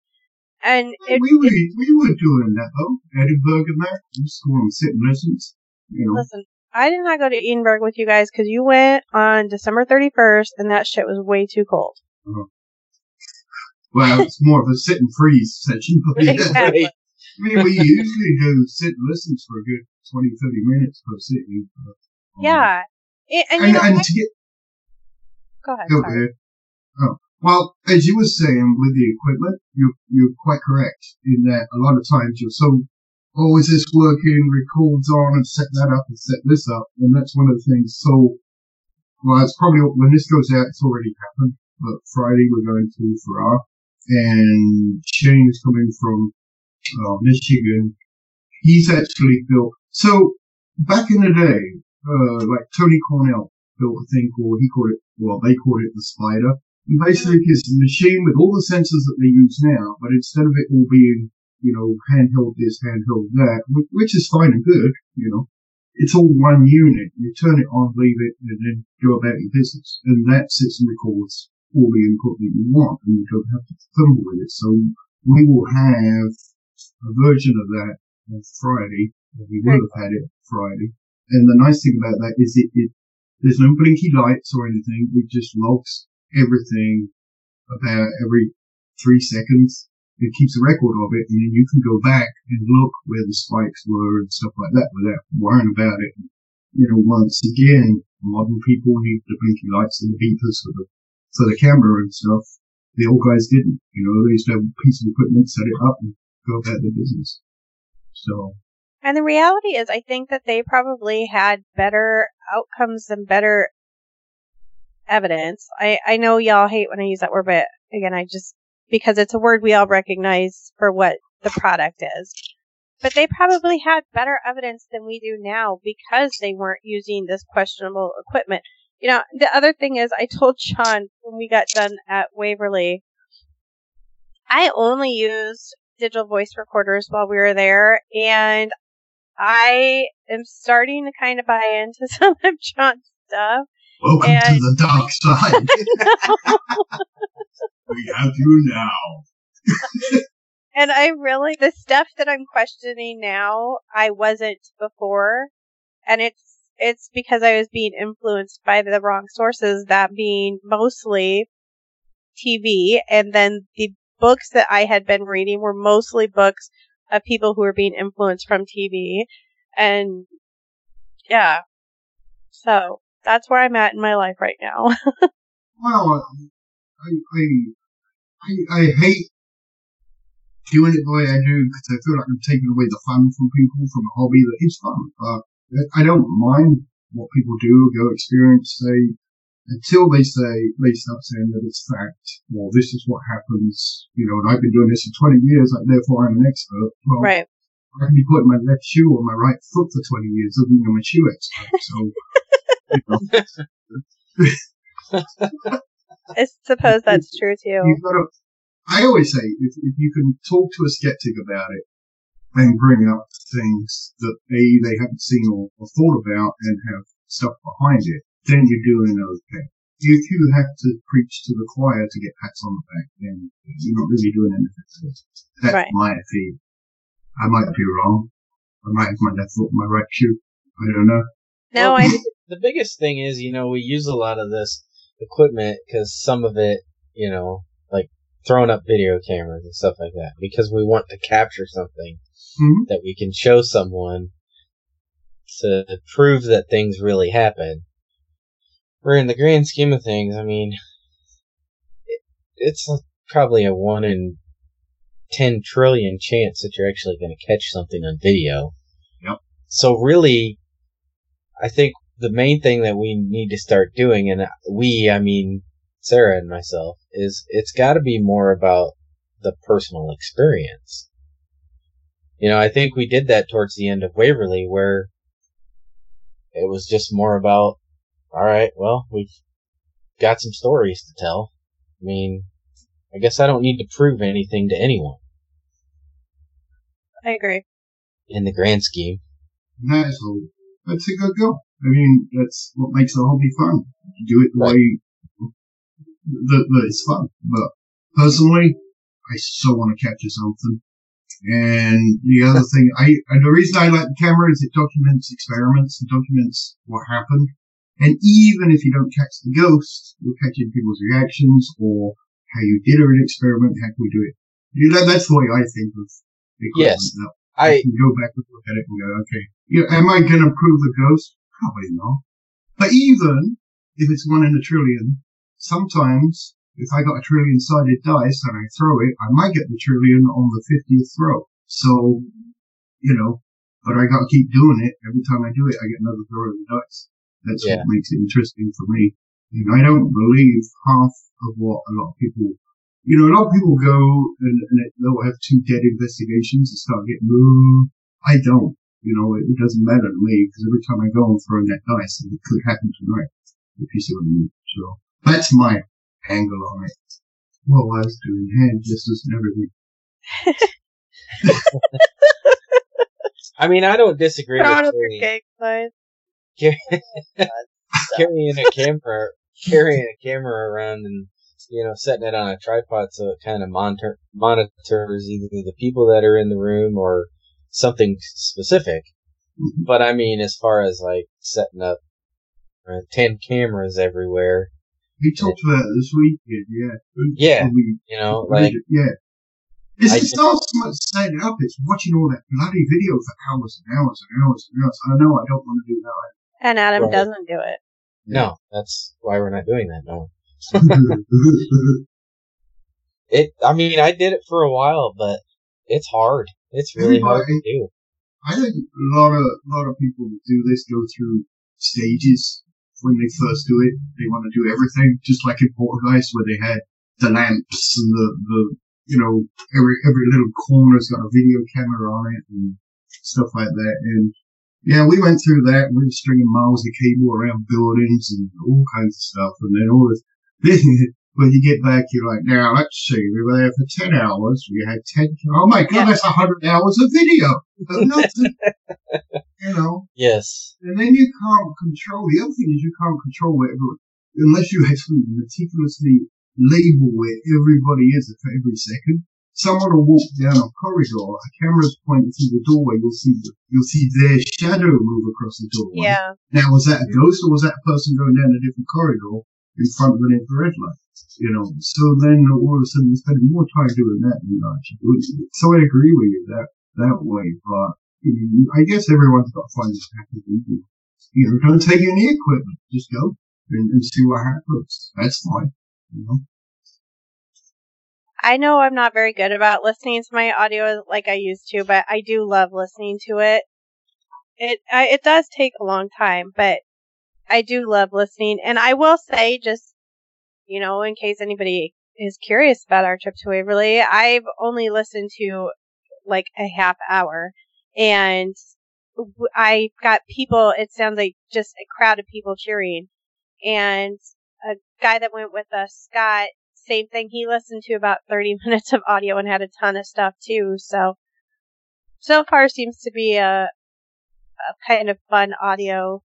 And it, we were we were doing that though. Edinburgh and that. We used to go on sitting lessons. You know. listen, I did not go to Edinburgh with you guys because you went on December 31st and that shit was way too cold. Well, it's more of a sit and freeze session. But yeah. Exactly. I mean, we usually do sit and listens for a good 20, 30 minutes per sitting. but, um, Yeah. And, and, you And, know, and what- to get, go ahead. go sorry. ahead. Oh, well, as you were saying with the equipment, you're, you're quite correct in that a lot of times you're so, oh, is this working? Records on and set that up and set this up. And that's one of the things. So, well, it's probably, when this goes out, it's already happened. But Friday we're going to Farrar and Shane is coming from, uh, Michigan. He's actually built, so back in the day, uh, like Tony Cornell built a thing called, he called it, well, they called it the Spider. And basically it's a machine with all the sensors that they use now, but instead of it all being, you know, handheld this, handheld that, which is fine and good, you know, it's all one unit. You turn it on, leave it, and then go about your business. And that sits and records all the input that you want, and you don't have to fumble with it. So we will have a version of that on Friday. We will have had it Friday. And the nice thing about that is it, it there's no blinky lights or anything. It just logs everything about every three seconds. It keeps a record of it, and then you can go back and look where the spikes were and stuff like that without worrying about it. You know, once again, modern people need the blinky lights and the beepers for the for the camera and stuff. The old guys didn't. You know, they used to have a piece of equipment, set it up, and go about their business. So And the reality is, I think that they probably had better outcomes and better evidence. I, I know y'all hate when I use that word, but again, I just, because it's a word we all recognize for what the product is. But they probably had better evidence than we do now because they weren't using this questionable equipment. You know, the other thing is, I told Sean when we got done at Waverly, I only used digital voice recorders while we were there, and I am starting to kind of buy into some of John's stuff. Welcome And- to the dark side. we have you now. And I really, the stuff that I'm questioning now, I wasn't before. And it's, it's because I was being influenced by the wrong sources, that being mostly TV. And then the books that I had been reading were mostly books of people who were being influenced from TV. And yeah. So that's where I'm at in my life right now. well, I, I, I, I hate doing it the way I do because I feel like I'm taking away the fun from people from a hobby that is fun. But I don't mind what people do, go experience, say, until they say, they start saying that it's fact, or this is what happens, you know, and I've been doing this for 20 years, like, therefore I'm an expert. Well, right. I can be putting my left shoe on my right foot for 20 years, doesn't mean I'm a shoe expert. So. I suppose that's true too. To, I always say, if, if you can talk to a skeptic about it and bring up things that A, they haven't seen or, or thought about and have stuff behind it, then you're doing okay. If you have to preach to the choir to get pats on the back, then you're not really doing anything. That's Right. my opinion. I might be wrong. I might have my left foot, in my right shoe. I don't know. No, I The biggest thing is, you know, we use a lot of this equipment because some of it, you know, like throwing up video cameras and stuff like that, because we want to capture something Mhm. that we can show someone to prove that things really happen. Where in the grand scheme of things, I mean, it, it's probably a one in ten trillion chance that you're actually going to catch something on video. Yep. So really, I think the main thing that we need to start doing, and we, I mean, Sarah and myself, is it's got to be more about the personal experience. You know, I think we did that towards the end of Waverly, where it was just more about, all right, well, we've got some stories to tell. I mean, I guess I don't need to prove anything to anyone I agree. in the grand scheme. That is. That's a good goal. I mean, that's what makes the hobby fun. You do it the Right. way that, that it's fun. But personally, I so want to capture something. And the other thing, I, and the reason I like the camera is it documents experiments, it documents what happened. And even if you don't catch the ghost, you're catching people's reactions or how you did an experiment, how can we do it? You know, that's the way I think of equipment Yes. now. I I, can go back and look at it and go, okay, yeah, am I going to prove the ghost? Probably not. But even if it's one in a trillion, sometimes if I got a trillion sided dice and I throw it, I might get the trillion on the 50th throw. So, you know, but I got to keep doing it. Every time I do it, I get another throw of the dice. That's Yeah. what makes it interesting for me. And I don't believe half of what a lot of people you know, a lot of people go and, and they'll have two dead investigations and start getting, ooh, I don't. You know, it, it doesn't matter to me because every time I go and throw that dice, it could happen tonight, if you see what I mean. So that's my angle on it. Well, I was doing hand gestures and everything. I mean, I don't disagree with Proud of your carrying, carrying oh a camera, carrying a camera around and, you know, setting it on a tripod so it kind of monitor, monitors either the people that are in the room or something specific. Mhm. But I mean, as far as like setting up uh, 10 cameras everywhere, We talked about it this weekend, yeah. Yeah. We, you know, we- like, yeah. It's, I just- not so much setting it up, it's watching all that bloody video for hours and hours and hours and hours. I know I don't want to do that. And Adam Right. doesn't do it. no, that's why we're not doing that. No. It, I mean, I did it for a while, but it's hard. It's really hard to do. I think a lot of a lot of people that do this go through stages when they first do it. They want to do everything, just like in Poltergeist, where they had the lamps and the, the you know every every little corner's got a video camera on it and stuff like that. And yeah, we went through that. We were stringing miles of cable around buildings and all kinds of stuff, and then all this. When you get back, you're like, now let's see, we were there for 10 hours, we had 10, oh my god, Yeah. that's 100 hours of video! You know, Yes. and then you can't control, the other thing is you can't control whatever, unless you actually meticulously label where everybody is for every second. Someone will walk down a corridor, a camera's pointing through the doorway, you'll see, you'll see their shadow move across the doorway. Yeah. Now, was that a ghost or was that a person going down a different corridor in front of an infrared light? You know, so then all of a sudden you're spending more time doing that than you're actually. So I agree with you that, that way, but I guess everyone's got to find this happy medium. You know, don't take any equipment. Just go and, and see what happens. That's fine. You know. I know I'm not very good about listening to my audio like I used to, but I do love listening to it. It I, it does take a long time, but I do love listening. And I will say, just you know, in case anybody is curious about our trip to Waverly, I've only listened to like a half hour, and I got people. It sounds like just a crowd of people cheering, and a guy that went with us, Scott, same thing. He listened to about 30 minutes of audio and had a ton of stuff too. So, so far seems to be a, a kind of fun audio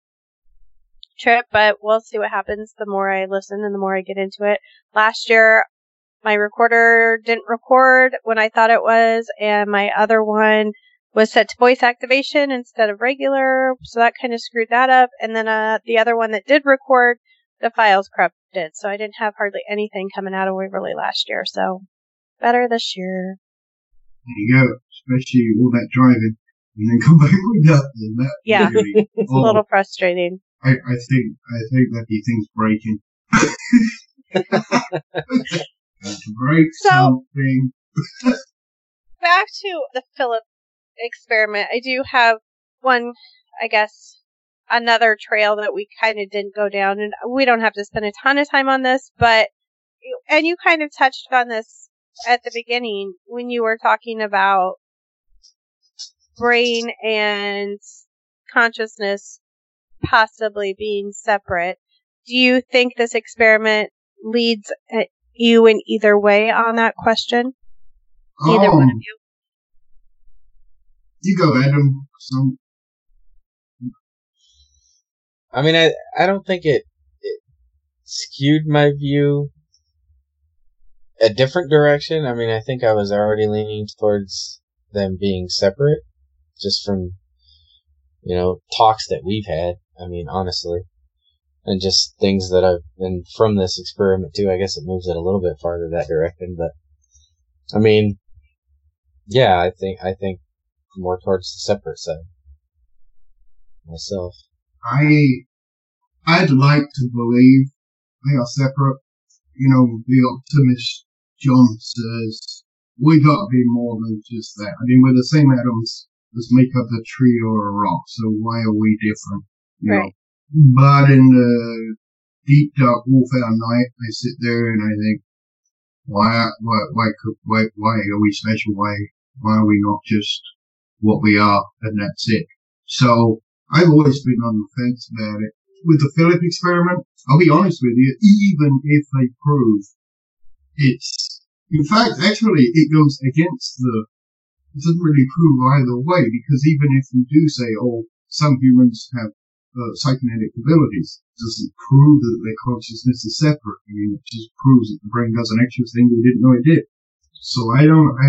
trip, but we'll see what happens the more I listen and the more I get into it. Last year, my recorder didn't record when I thought it was, and my other one was set to voice activation instead of regular, so that kind of screwed that up. And then uh, the other one that did record, the files corrupted, so I didn't have hardly anything coming out of Waverly last year. So better this year. There you go. Especially all that driving and then come back with nothing. That Yeah. It's a little frustrating. I, I think I think that be things breaking. to break So- something. back to the Philip experiment, I do have one, I guess, another trail that we kind of didn't go down, and we don't have to spend a ton of time on this, but, and you kind of touched on this at the beginning when you were talking about brain and consciousness possibly being separate. Do you think this experiment leads uh, you in either way on that question? Either one of Um, you? you go, Adam. So, I mean, I I don't think it it skewed my view a different direction. I mean, I think I was already leaning towards them being separate, just from you know talks that we've had. I mean, honestly, and just things that I've and from this experiment too. I guess it moves it a little bit farther that direction, but I mean, yeah, I think I think more towards the separate side myself. I I'd like to believe they are separate. You know, the optimist John says we got to be more than just that. I mean, we're the same atoms that make up a tree or a rock, so why are we different? You know? Right. But in the deep dark warfare night, I sit there and I think, why, why, why, why, why are we special? Why, why are we not just what we are and that's it? So I've always been on the fence about it. With the Philip experiment, I'll be honest with you, even if they prove it's, in fact, actually, it goes against the, it doesn't really prove either way because even if you do say, oh, some humans have uh, psychokinetic abilities, it doesn't prove that their consciousness is separate. I mean, it just proves that the brain does an extra thing we didn't know it did. So I don't, I,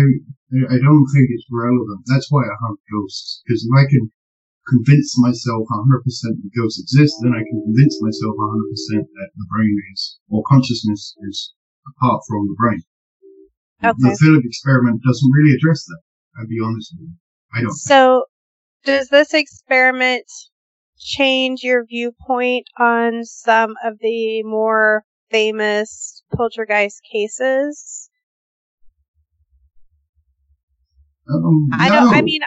I don't think it's relevant. That's why I hunt ghosts because if I can convince myself 100% that ghosts exist, then I can convince myself 100% that the brain is, or consciousness is apart from the brain. Okay. The Philip experiment doesn't really address that. I'll be honest with you. I don't. So, does this experiment change your viewpoint on some of the more famous poltergeist cases? Um, I don't. I mean,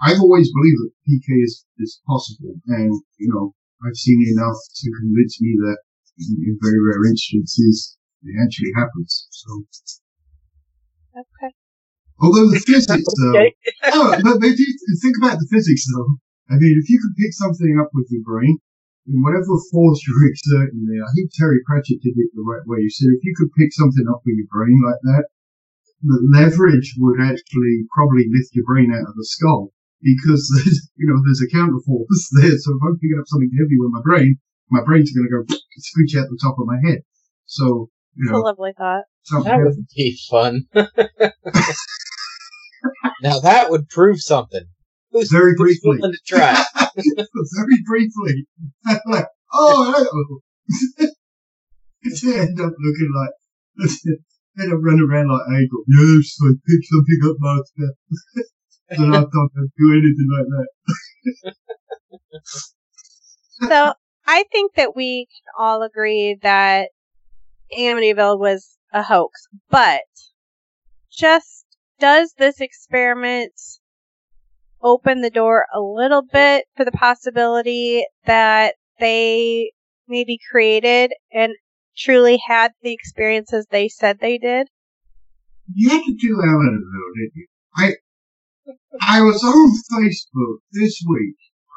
I've always believed that PK is, is possible, and you know, I've seen enough to convince me that in, in very rare instances it actually happens. So, okay. although the physics, though, Okay. no, but, but you think about the physics, though. I mean, if you could pick something up with your brain, in whatever force you're exerting there, I think Terry Pratchett did it the right way. He said if you could pick something up with your brain like that, the leverage would actually probably lift your brain out of the skull because there's, you know, there's a counterforce there. So if I'm picking up something heavy with my brain, my brain's going to go screech out the top of my head. So, you It's a lovely thought. something That would be fun. now that would prove something. Who's, Very briefly. willing to try? very briefly. like, oh, hello. to end up looking like, end up running around like Angel. Yes, I picked something up last step. the last time I do anything like that. so I think that we can all agree that Amityville was a hoax, but just does this experiment open the door a little bit for the possibility that they maybe created and truly had the experiences they said they did? You had to do Amityville, didn't you? I I was on Facebook this week,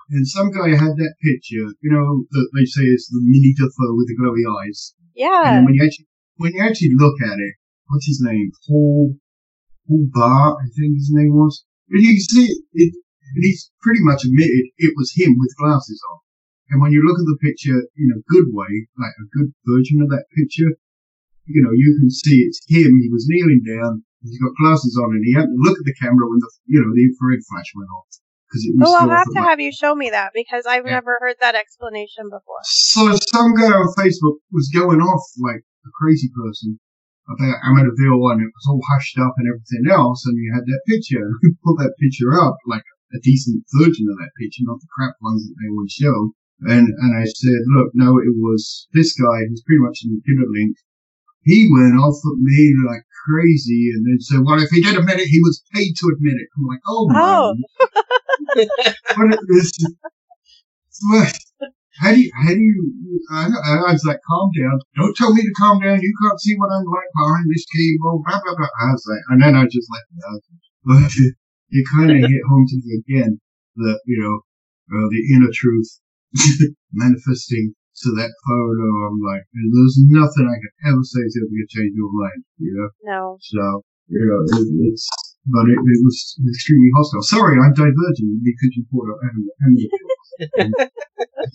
and some guy had that picture, you know, that they say is the mini DeFeo with the glowy eyes. Yeah. And when you actually when you actually look at it, what's his name? Paul Paul Bartz, I think his name was. But you see it, it and he's pretty much admitted it was him with glasses on. And when you look at the picture in a good way, like a good version of that picture, you know, you can see it's him. He was kneeling down. He's got glasses on and he had to look at the camera when the, you know, the infrared flash went off. Cause it was Oh, I'll have to like, have you show me that because I've Yeah. never heard that explanation before. So some guy on Facebook was going off like a crazy person about Amityville and it was all hushed up and everything else and you had that picture. We put that picture up, like a decent version of that picture, not the crap ones that they would show. And, and I said, look, no, it was this guy who's pretty much in the killer link. He went off at me like crazy and then said, well, if he did admit it, he was paid to admit it. I'm like, oh, Oh. man. What is this? How do you, how do you, I, I was like, calm down. Don't tell me to calm down. You can't see what I'm like behind this cable, blah, blah, blah. I was like, and then I just let it out. But it kind of hit home to me again that, you know, uh, the inner truth manifesting to that photo. I'm like, there's nothing I could ever say to ever change your mind, you know? No. So, you know, it, it's, but it, it was extremely hostile. Sorry, I'm diverging because you brought up Am- Amityville.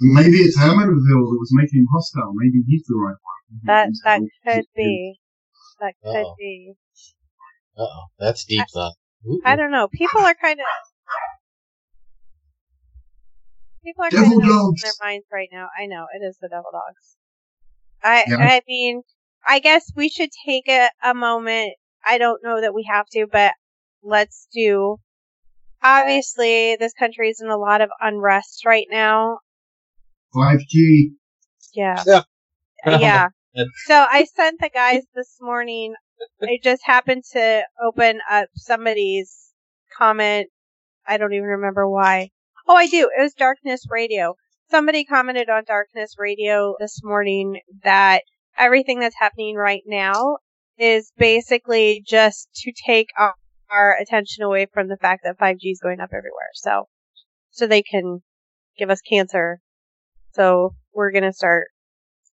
Maybe it's Amityville that was making him hostile. Maybe he's the right one. That that could be. That could Uh-oh. be. Uh oh, that's deep thought. Ooh, I don't know. People are kind of. People are Devil kind of in their minds right now. I know it is the devil dogs. I Yeah. I mean, I guess we should take a, a moment. I don't know that we have to, but let's do. Obviously, this country is in a lot of unrest right now. 5G. Yeah. Yeah. Uh, yeah. So I sent the guys this morning. I just happened to open up somebody's comment. I don't even remember why. Oh, I do. It was Darkness Radio. Somebody commented on Darkness Radio this morning that everything that's happening right now is basically just to take our, our attention away from the fact that 5G is going up everywhere. So, so they can give us cancer. So we're going to start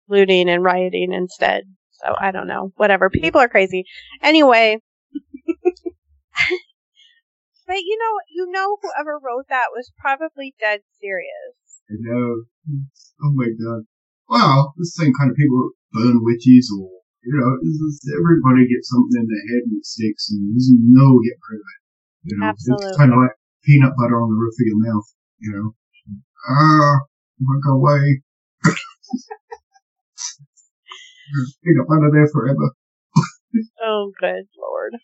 looting and rioting instead. So I don't know. Whatever. People are crazy. Anyway. but you know, you know whoever wrote that was probably dead serious. I know. Oh my god. Well, the same kind of people burn witches or, you know, everybody gets something in their head and it sticks and there's no getting rid of it. You know, Absolutely. it's kind of like peanut butter on the roof of your mouth, you know. Ah, won't go away. Peanut butter there forever. Oh, good lord.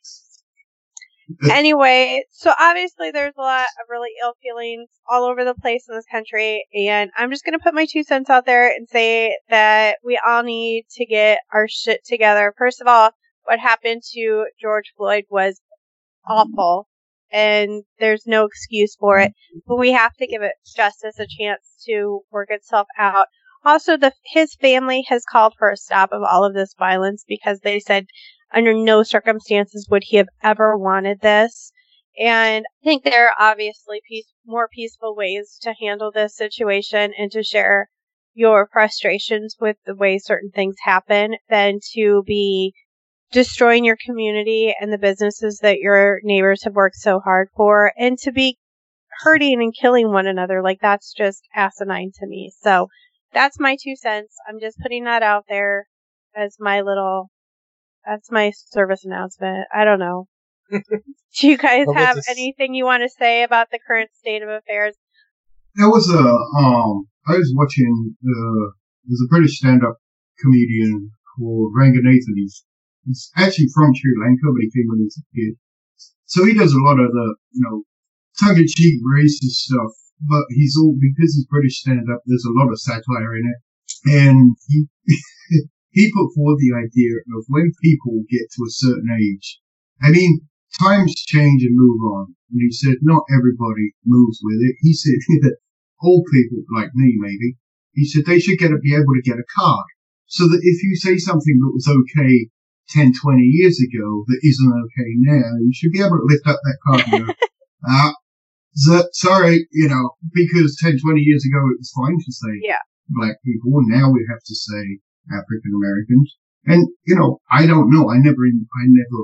Anyway, so obviously there's a lot of really ill feelings all over the place in this country, and I'm just gonna put my two cents out there and say that we all need to get our shit together. First of all, what happened to George Floyd was awful, and there's no excuse for it, but we have to give it justice a chance to work itself out. Also, the his family has called for a stop of all of this violence because they said under no circumstances would he have ever wanted this. And I think there are obviously peace, more peaceful ways to handle this situation and to share your frustrations with the way certain things happen than to be destroying your community and the businesses that your neighbors have worked so hard for and to be hurting and killing one another. Like that's just asinine to me. So that's my two cents. I'm just putting that out there as my little that's my service announcement. I don't know. Do you guys have this anything you want to say about the current state of affairs? There was a, um, I was watching, uh, there's a British stand-up comedian called Ranganathan. He's, he's actually from Sri Lanka, but he came when he was a kid. So he does a lot of the, you know, tongue-in-cheek racist stuff but he's all because he's British stand up. There's a lot of satire in it, and he he put forward the idea of when people get to a certain age. I mean, times change and move on. And he said not everybody moves with it. He said old people like me, maybe. He said they should get to be able to get a card so that if you say something that was okay 10, 20 years ago that isn't okay now, you should be able to lift up that card and go, ah, so, sorry, you know, because 10, 20 years ago it was fine to say Yeah. black people, now we have to say African Americans. And, you know, I don't know. I never, I never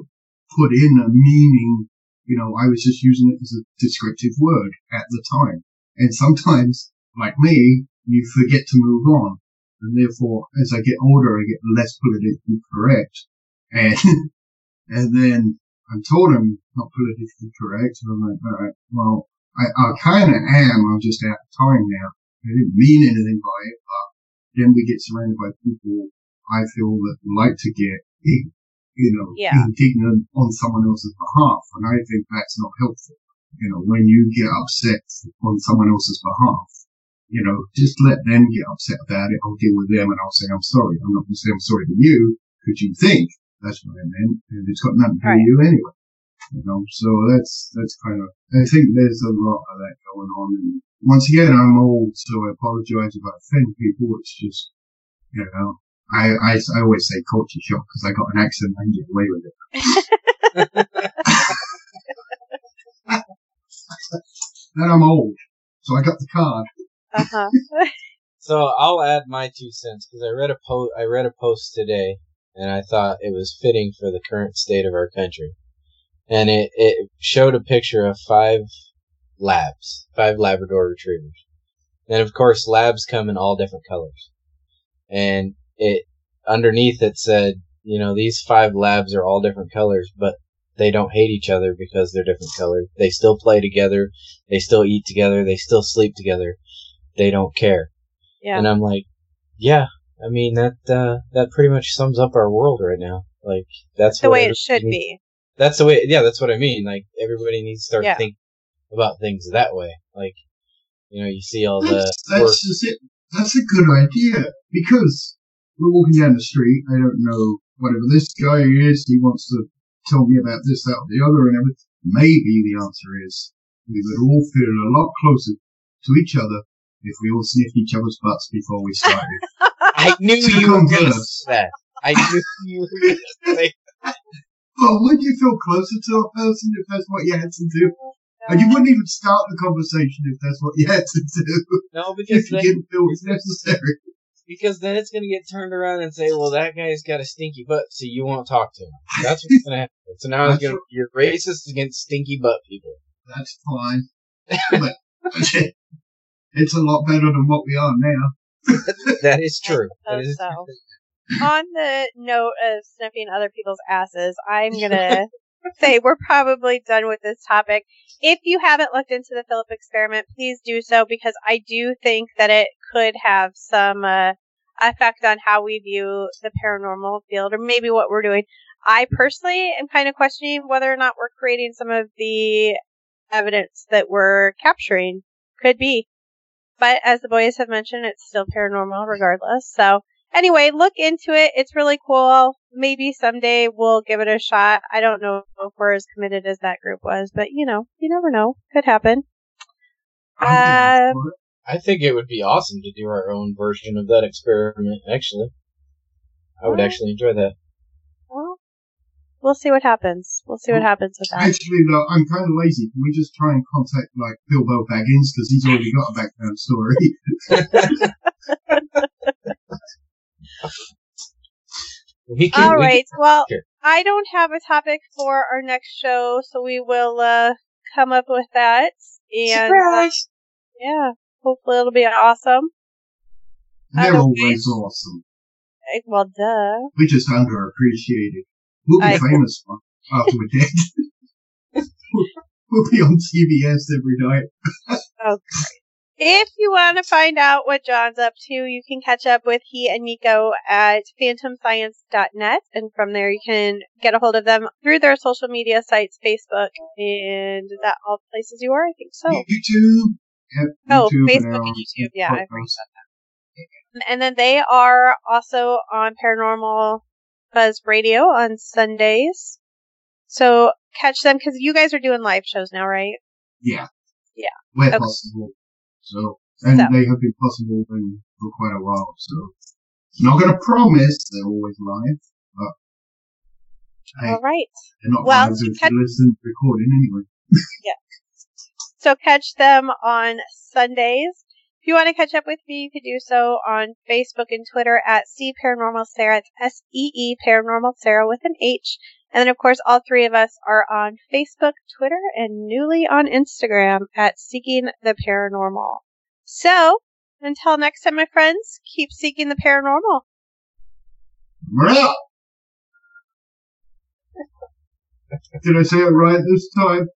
put in a meaning. You know, I was just using it as a descriptive word at the time. And sometimes, like me, you forget to move on. And therefore, as I get older, I get less politically correct. And, and then I'm told I'm not politically correct. And I'm like, all right, well, I, I kind of am. I'm just out of time now. I didn't mean anything by it, but then we get surrounded by people I feel that like to get, you know, Yeah. indignant on someone else's behalf. And I think that's not helpful. You know, when you get upset on someone else's behalf, you know, just let them get upset about it. I'll deal with them and I'll say, I'm sorry. I'm not going to say I'm sorry to you because you think that's what I meant and it's got nothing to do Right. with you anyway. You know, so that's, that's kind of, I think there's a lot of that going on. And once again, I'm old, so I apologize if I offend people. It's just, you know, I, I, I always say culture shock because I got an accent and get away with it. Then I'm old. So I got the card. Uh huh. So I'll add my two cents because I read a po- I read a post today, and I thought it was fitting for the current state of our country. And it, it showed a picture of five labs, five Labrador retrievers. And of course, labs come in all different colors. And it underneath it said, you know, these five labs are all different colors, but they don't hate each other because they're different colors. They still play together. They still eat together. They still sleep together. They don't care. Yeah. And I'm like, yeah, I mean that uh, that pretty much sums up our world right now. Like that's the way it should needs- be. That's the way. Yeah, that's what I mean. Like everybody needs to start Yeah. thinking about things that way. Like you know, you see all the That's, work- just it. That's a good idea because we're walking down the street. I don't know whatever this guy is. He wants to tell me about this, that, or the other, and everything. Maybe the answer is we would all feel a lot closer to each other if we all sniffed each other's butts before we started. I knew To you were gonna say that. I knew you were gonna say. well, wouldn't you feel closer to a person if that's what you had to do? And you wouldn't even start the conversation if that's what you had to do. No, because If you then, didn't feel it was necessary. because then it's gonna get turned around and say, well, that guy's got a stinky butt, so you won't talk to him. That's what's gonna happen. So now it's gonna you're racist against stinky butt people. That's fine. But it's a lot better than what we are now. That is true. I That suppose is so. On the note of sniffing other people's asses, I'm gonna say we're probably done with this topic. If you haven't looked into the Philip experiment, please do so because I do think that it could have some uh, effect on how we view the paranormal field or maybe what we're doing. I personally am kind of questioning whether or not we're creating some of the evidence that we're capturing. Could be. But as the boys have mentioned, it's still paranormal regardless. So anyway, look into it. It's really cool. Maybe someday we'll give it a shot. I don't know if we're as committed as that group was, but you know, you never know. Could happen. I'm Um. I think it would be awesome to do our own version of that experiment. Actually, I would Alright. actually enjoy that. Well, we'll see what happens. We'll see what happens with that. Actually, though, I'm kind of lazy. Can we just try and contact, like, Bilbo Baggins? Because he's already got a background story. We can, All we right. Well, Sure. I don't have a topic for our next show, so we will uh, come up with that. And uh, yeah, hopefully it'll be awesome. They're Okay. always awesome. Eh, Well, duh. We're just underappreciated. We'll be I- famous after we're dead. we'll be on CBS every night. If you want to find out what John's up to, you can catch up with he and Nico at phantomscience.net. And from there, you can get a hold of them through their social media sites, Facebook, and is that all the places you are? I think so. YouTube, Yep, Oh, YouTube Facebook and YouTube. Yeah, I forgot that. And then they are also on Paranormal Buzz Radio on Sundays. So catch them because you guys are doing live shows now, right? Yeah. Yeah. Where Okay. possible. So, and So. they have been possible for quite a while, so. Not gonna promise they're always live, but. Hey, All right. they're not well, live you you listen to recording anyway. So catch them on Sundays. If you want to catch up with me, you can do so on Facebook and Twitter at See Paranormal Sarah. It's S E E Paranormal Sarah with an H. And then, of course, all three of us are on Facebook, Twitter, and newly on Instagram at Seeking the Paranormal. So, until next time, my friends, keep seeking the paranormal. Did I say it right this time?